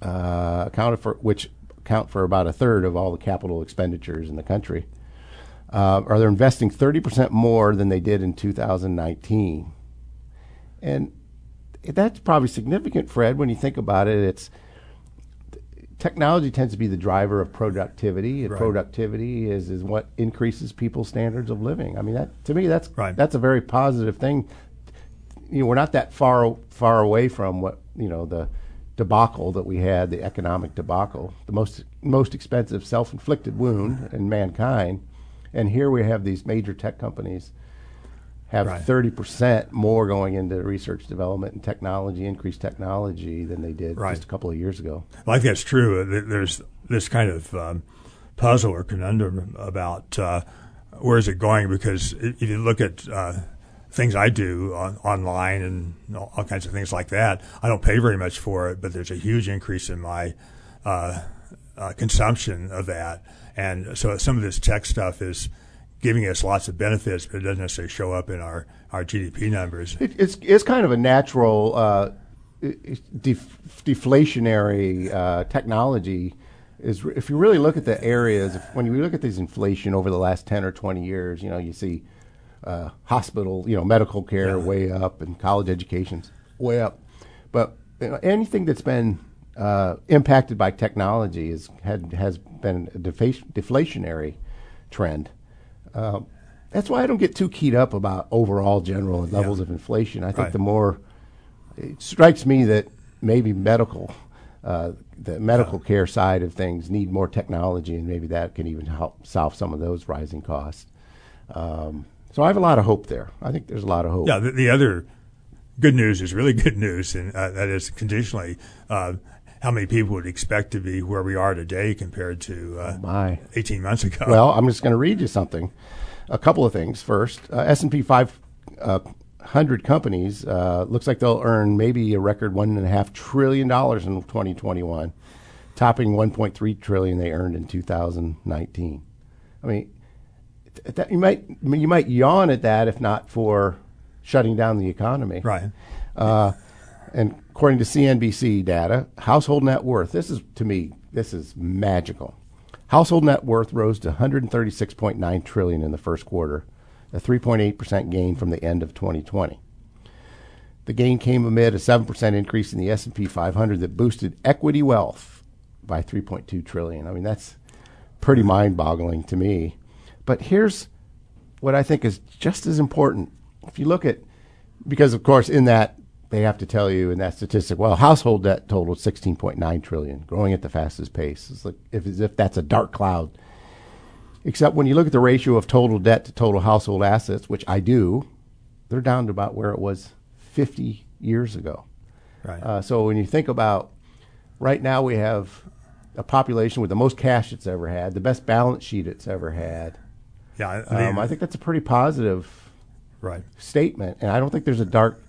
uh, accounted for which account for about a third of all the capital expenditures in the country. Uh, are they're investing 30% more than they did in 2019. And that's probably significant, Fred, when you think about it. It's technology tends to be the driver of productivity, and Right. productivity is, is what increases people's standards of living. I mean, that to me, that's Right. that's a very positive thing. You know, we're not that far far away from what you know the debacle that we had, the economic debacle, the most most expensive self-inflicted wound in mankind, and here we have these major tech companies have Right. thirty percent more going into research, development, and technology, increased technology than they did Right. just a couple of years ago. Well, I think that's true. Uh, There's this kind of um, puzzle or conundrum about uh, where is it going because if you look at uh, things I do on, online and all all kinds of things like that, I don't pay very much for it, but there's a huge increase in my uh, uh, consumption of that, and so some of this tech stuff is giving us lots of benefits, but it doesn't necessarily show up in our, our GDP numbers. It, it's it's kind of a natural uh, def- deflationary uh, technology. Is if you really look at the areas, if, when you look at this inflation over the last ten or twenty years, you know you see uh, hospital, you know, medical care way up, and college education's way up. But you know, anything that's been uh, impacted by technology is had has been a defa- deflationary trend. Uh, that's why I don't get too keyed up about overall general levels of inflation. I think Right. the more it strikes me that maybe medical, uh, the medical care side of things need more technology, and maybe that can even help solve some of those rising costs. Um, so I have a lot of hope there. I think there's a lot of hope. Yeah, the, the other good news is really good news, and uh, that is conditionally uh, how many people would expect to be where we are today compared to uh, My 18 months ago. Well, I'm just going to read you something. A couple of things. First, uh, S&P 500 companies uh, looks like they'll earn maybe a record one and a half trillion dollars in 2021, topping 1.3 trillion they earned in 2019. I mean, th- that, you might you might yawn at that if not for shutting down the economy. right. Uh, and according to CNBC data, household net worth, this is to me, this is magical. Household net worth rose to 136.9 trillion in the first quarter, a 3.8% gain from the end of 2020. The gain came amid a 7% increase in the S&P 500 that boosted equity wealth by 3.2 trillion. I mean, that's pretty mind-boggling to me. But here's what I think is just as important. If you look at because of course in that they have to tell you in that statistic, well, household debt totaled 16.9 trillion, growing at the fastest pace. It's like if, as if that's a dark cloud. Except when you look at the ratio of total debt to total household assets, which I do, they're down to about where it was 50 years ago. Right. Uh, so when you think about right now, we have a population with the most cash it's ever had, the best balance sheet it's ever had. yeah, I, Um, I think that's a pretty positive right. statement, and I don't think there's a dark.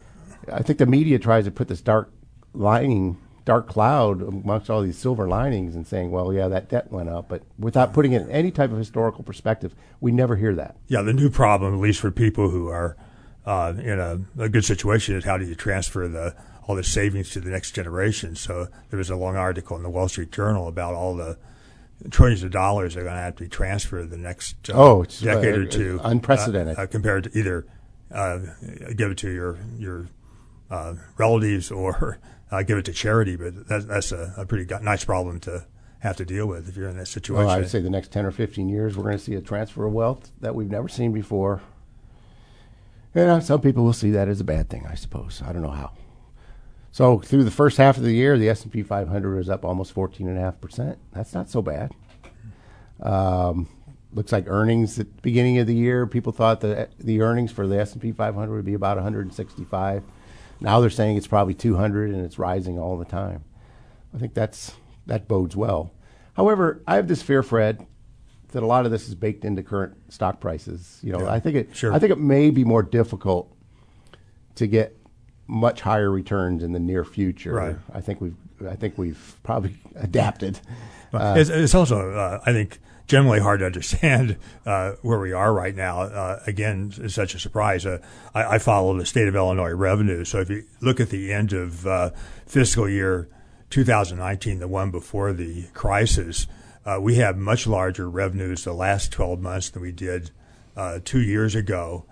I think the media tries to put this dark lining, dark cloud amongst all these silver linings, and saying, "Well, yeah, that debt went up," but without putting it in any type of historical perspective, we never hear that. Yeah, the new problem, at least for people who are uh, in a, a good situation, is how do you transfer the all the savings to the next generation? So there was a long article in the Wall Street Journal about all the trillions of dollars that are going to have to be transferred the next uh, Oh, decade uh, or two, unprecedented. uh, uh, compared to either uh, give it to your your uh, relatives or uh, give it to charity. But that, that's a, a pretty go- nice problem to have to deal with if you're in that situation. Well, I would say the next ten or fifteen years, we're going to see a transfer of wealth that we've never seen before. And uh, some people will see that as a bad thing, I suppose. I don't know how. So through the first half of the year, the S and P 500 was up almost 14.5 percent. That's not so bad. Um, looks like earnings at the beginning of the year, people thought that the earnings for the S and P 500 would be about 165. Now they're saying it's probably 200, and it's rising all the time. I think that's that bodes well. However, I have this fear, Fred, that a lot of this is baked into current stock prices. You know, Yeah, I think it. sure. I think it may be more difficult to get much higher returns in the near future. Right. I think we've. I think we've probably adapted. Well, it's, it's also, uh, I think, generally hard to understand uh, where we are right now. Uh, again, it's such a surprise. Uh, I, I follow the state of Illinois revenue. So if you look at the end of uh, fiscal year 2019, the one before the crisis, uh, we have much larger revenues the last 12 months than we did uh, two years ago.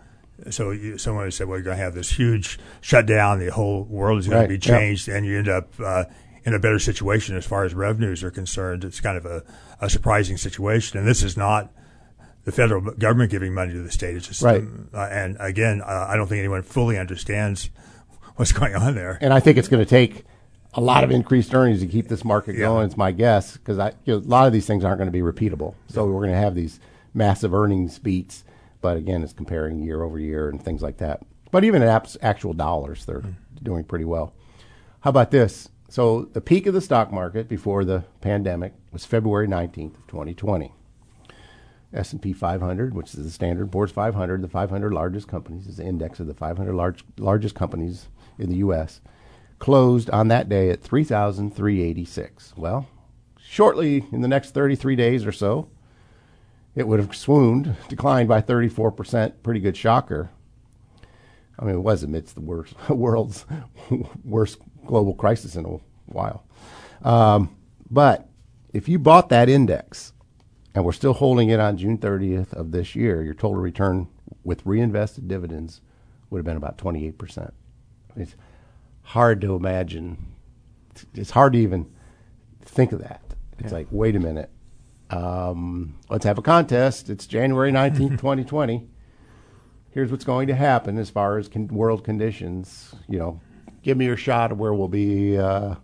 So you, someone said, "Well, you're going to have this huge shutdown. The whole world is going Right, to be changed, and you end up uh, in a better situation as far as revenues are concerned." It's kind of a, a surprising situation, and this is not the federal government giving money to the state. It's just, Right. uh, and again, uh, I don't think anyone fully understands what's going on there. and I think it's going to take a lot of increased earnings to keep this market Yeah. going. It's my guess because I you know, a lot of these things aren't going to be repeatable. So we're going to have these massive earnings beats, but again, it's comparing year over year and things like that. But even at actual dollars, they're doing pretty well. How about this? So the peak of the stock market before the pandemic was February 19th of 2020. S&P 500, which is the Standard Poor's 500, the 500 largest companies, is the index of the 500 large, largest companies in the U.S., closed on that day at 3,386. Well, shortly in the next 33 days or so, it would have swooned, declined by 34%. Pretty good shocker. I mean, it was amidst the worst, world's worst global crisis in a while. Um, but if you bought that index and we're still holding it on June 30th of this year, your total return with reinvested dividends would have been about 28%. It's hard to imagine. It's hard to even think of that. It's like, wait a minute. Um, let's have a contest. It's January 19th, 2020. Here's what's going to happen as far as con- world conditions. You know, give me your shot of where we'll be, uh,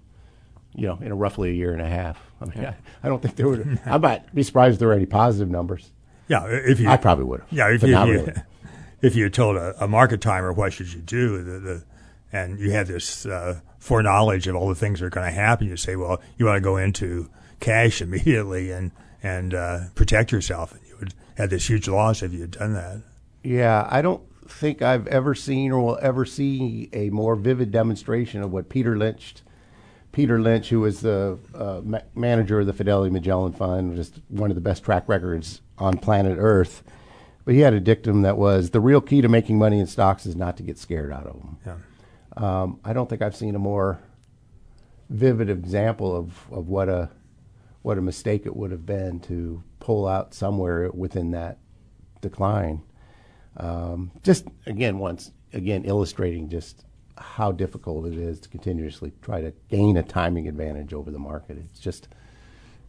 you know, in a roughly a year and a half. I mean, I, I don't think there would. I might be surprised if there were any positive numbers. Yeah, if you, I probably would have. Yeah, if you, really. if you had told a, a market timer what should you do, the, the, and you had this uh, foreknowledge of all the things that are going to happen, you say, well, you want to go into cash immediately and and uh, protect yourself, and you would have this huge loss if you had done that. Yeah, I don't think I've ever seen or will ever see a more vivid demonstration of what Peter Lynch, Peter Lynch, who was the uh, ma- manager of the Fidelity Magellan Fund, just one of the best track records on planet Earth. But he had a dictum that was the real key to making money in stocks is not to get scared out of them. Yeah. Um, I don't think I've seen a more vivid example of, of what a what a mistake it would have been to pull out somewhere within that decline. Um, just again, once again illustrating just how difficult it is to continuously try to gain a timing advantage over the market. It's just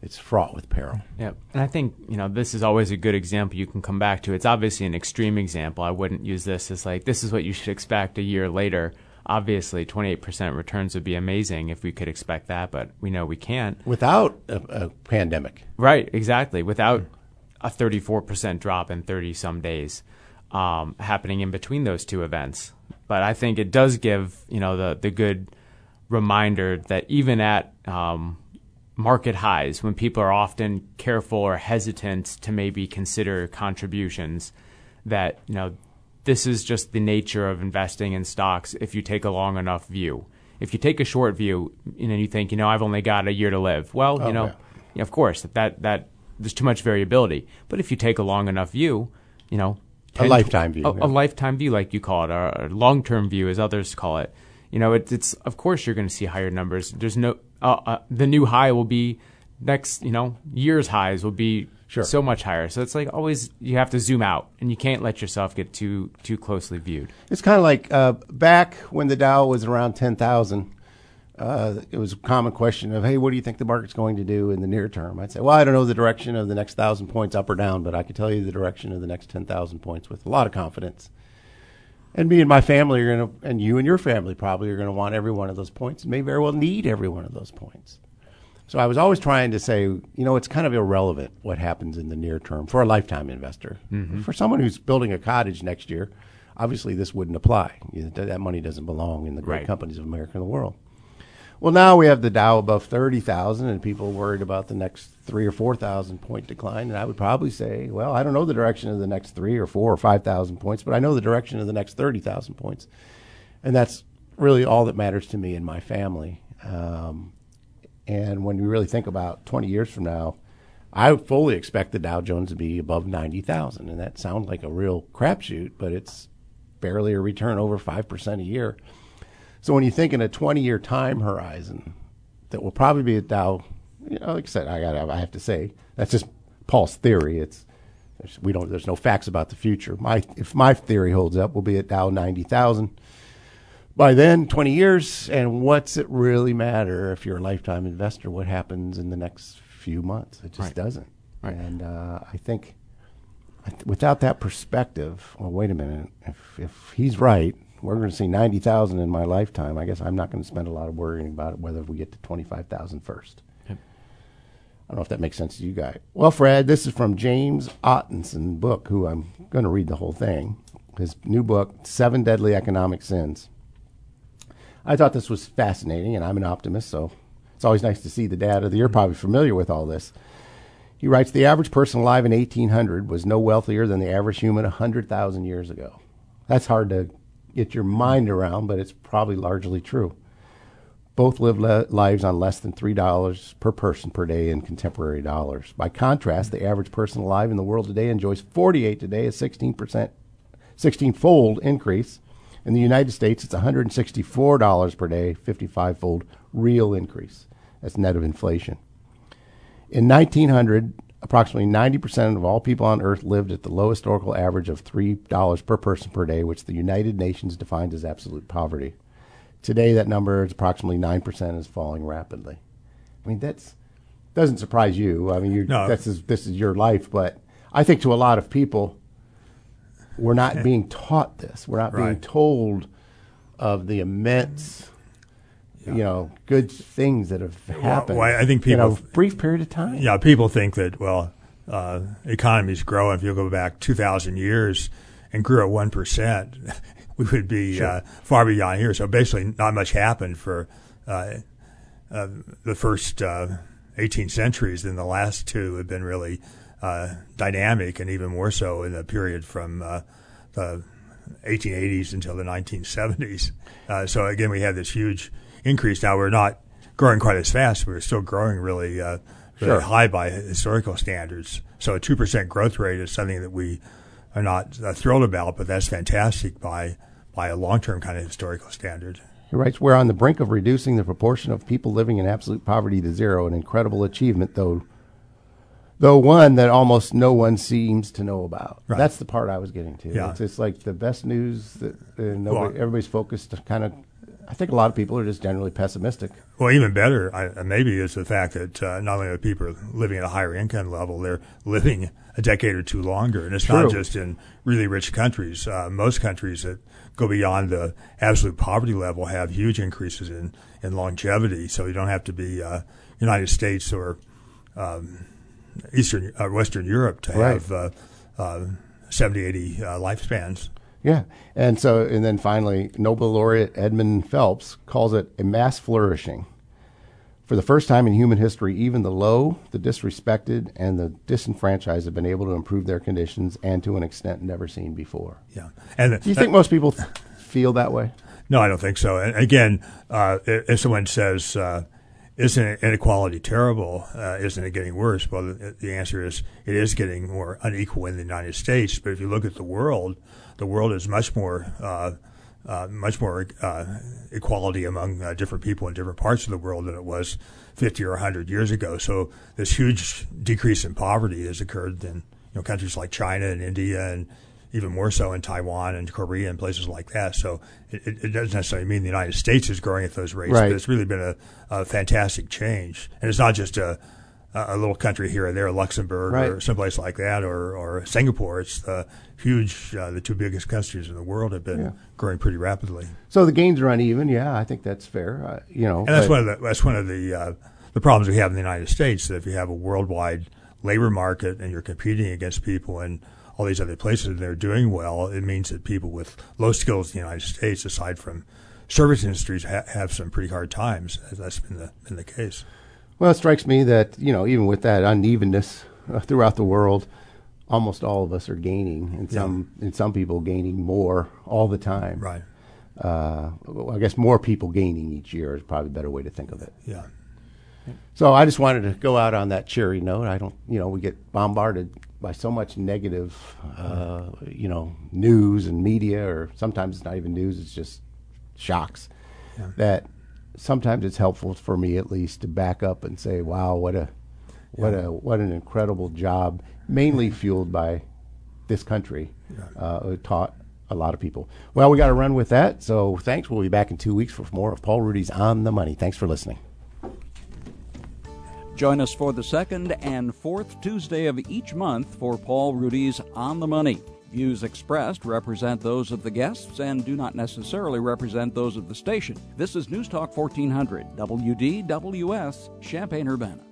it's fraught with peril. Yep. And I think, you know, this is always a good example you can come back to. It's obviously an extreme example. I wouldn't use this as like, this is what you should expect a year later. Obviously, 28% returns would be amazing if we could expect that, but we know we can't. Without a, a pandemic. Right, exactly. Without a 34% drop in 30 some days um, happening in between those two events. But I think it does give, you know, the, the good reminder that even at um, market highs when people are often careful or hesitant to maybe consider contributions that you know this is just the nature of investing in stocks if you take a long enough view. If you take a short view know you think you know I've only got a year to live. Well Oh, you know yeah, of course that that there's too much variability. But if you take a long enough view you know A lifetime view, a, yeah. a lifetime view like you call it or a long-term view as others call it you know it, it's of course you're going to see higher numbers there's no uh, uh, the new high will be next you know year's highs will be Sure. so much higher so it's like always you have to zoom out and you can't let yourself get too too closely viewed It's kind of like uh, back when the Dow was around 10,000, uh, it was a common question of, hey, what do you think the market's going to do in the near term? I'd say, well, I don't know the direction of the next 1,000 points up or down, but I can tell you the direction of the next 10,000 points with a lot of confidence. And me and my family are going to, and you and your family probably are going to want every one of those points and may very well need every one of those points. So I was always trying to say, you know, it's kind of irrelevant what happens in the near term for a lifetime investor. For someone who's building a cottage next year, obviously this wouldn't apply. That money doesn't belong in the great Right. companies of America and the world. Well, now we have the Dow above 30,000 and people worried about the next three or 4,000 point decline. And I would probably say, well, I don't know the direction of the next three or four or 5,000 points, but I know the direction of the next 30,000 points. And that's really all that matters to me and my family. Um, and when we really think about 20 years from now, I fully expect the Dow Jones to be above 90,000. And that sounds like a real crapshoot, but it's barely a return over 5% a year. So when you think in a 20 year time horizon, that will probably be a Dow, you know, like I said, I got I have to say, that's just Paul's theory. It's, there's, we don't, there's no facts about the future. My, if my theory holds up, we'll be at Dow 90,000 by then 20 years and what's it really matter if you're a lifetime investor what happens in the next few months it just Right. doesn't Right. and uh, i think without that perspective well wait a minute if, if he's right we're going to see 90000 in my lifetime i guess i'm not going to spend a lot of worrying about it whether we get to 25000 first Yep. I don't know if that makes sense to you guys. Well, Fred, this is from James Otteson book, who I'm going to read the whole thing. His new book, Seven Deadly Economic Sins. I thought this was fascinating, and I'm an optimist, so it's always nice to see the data. You're probably familiar with all this. He writes The average person alive in 1800 was no wealthier than the average human 100,000 years ago. That's hard to get your mind around, but it's probably largely true. Both live le- lives on less than $3 per person per day in contemporary dollars. By contrast, the average person alive in the world today enjoys 48 today, a 16%, 16 fold increase. In the United States, it's $164 per day, 55 fold real increase. That's net of inflation. In 1900, approximately 90% of all people on Earth lived at the low historical average of $3 per person per day, which the United Nations defines as absolute poverty. Today, that number is approximately 9% is falling rapidly. I mean, that's doesn't surprise you. I mean, you No. this is this is your life, but I think to a lot of people, we're not being taught this. We're not being told of the immense, you know, good things that have happened. well, I think people in a brief period of time. Yeah, people think that well, uh, economies grow. If you go back two thousand years and grew at one percent, we would be uh, far beyond here. So basically, not much happened for uh, uh, the first uh, eighteen centuries. Then the last two have been really uh, dynamic, and even more so in the period from uh, the 1880s until the 1970s. Uh, so again, we had this huge increase. Now we're not growing quite as fast. We're still growing really, uh, really Sure. high by historical standards. So a two percent growth rate is something that we are not uh, thrilled about, but that's fantastic by by a long term kind of historical standard. He writes, We're on the brink of reducing the proportion of people living in absolute poverty to zero, an incredible achievement, though though one that almost no one seems to know about. Right. That's the part I was getting to. Yeah. It's, it's like the best news that uh, nobody, Well- everybody's focused kind of I think a lot of people are just generally pessimistic. Well, even better, I, maybe, is the fact that uh, not only are people living at a higher income level, they're living a decade or two longer. And it's True. not just in really rich countries. Uh, most countries that go beyond the absolute poverty level have huge increases in, in longevity. So you don't have to be uh, United States or um, Eastern uh, Western Europe to Right. have uh, uh, 70, 80 uh, lifespans. Yeah, and so and then finally, Nobel laureate Edmund Phelps calls it a mass flourishing. For the first time in human history, even the low, the disrespected, and the disenfranchised have been able to improve their conditions, and to an extent never seen before. Yeah. And Do you think most people feel that way? No, I don't think so. And again, uh, if if someone says, uh, "Isn't inequality terrible? Uh, isn't it getting worse?" Well, the, the answer is it is getting more unequal in the United States. But if you look at the world, the world is much more. Uh, uh, much more uh, equality among uh, different people in different parts of the world than it was 50 or 100 years ago. So this huge decrease in poverty has occurred in you know countries like China and India and even more so in Taiwan and Korea and places like that. So it, it doesn't necessarily mean the United States is growing at those rates, Right. but it's really been a, a fantastic change. And it's not just a, a little country here or there, Luxembourg or someplace like that, or, or Singapore. It's the huge, uh, the two biggest countries in the world have been Yeah. growing pretty rapidly. So the gains are uneven. Yeah, I think that's fair. Uh, you know, And that's one of the that's one of the uh, the problems we have in the United States. That if you have a worldwide labor market and you're competing against people in all these other places and they're doing well, it means that people with low skills in the United States, aside from service industries, ha- have some pretty hard times. That's been the been the case. Well, it strikes me that you know, even with that unevenness uh, throughout the world, almost all of us are gaining, and Yeah. some and some people gaining more all the time. Right. Uh, well, I guess more people gaining each year is probably a better way to think of it. Yeah. So I just wanted to go out on that cheery note. I don't, you know, we get bombarded by so much negative, uh, you know, news and media, or sometimes it's not even news; it's just shocks. That sometimes it's helpful for me, at least, to back up and say, "Wow, what a, what a, what an incredible job!" Mainly fueled by this country, uh, taught a lot of people. Well, we got to run with that. So thanks. We'll be back in two weeks for more of Paul Ruedi's on the money. Thanks for listening. Join us for the second and fourth Tuesday of each month for Paul Ruedi's On the Money. Views expressed represent those of the guests and do not necessarily represent those of the station. This is News Talk 1400, WDWS, Champaign Urbana.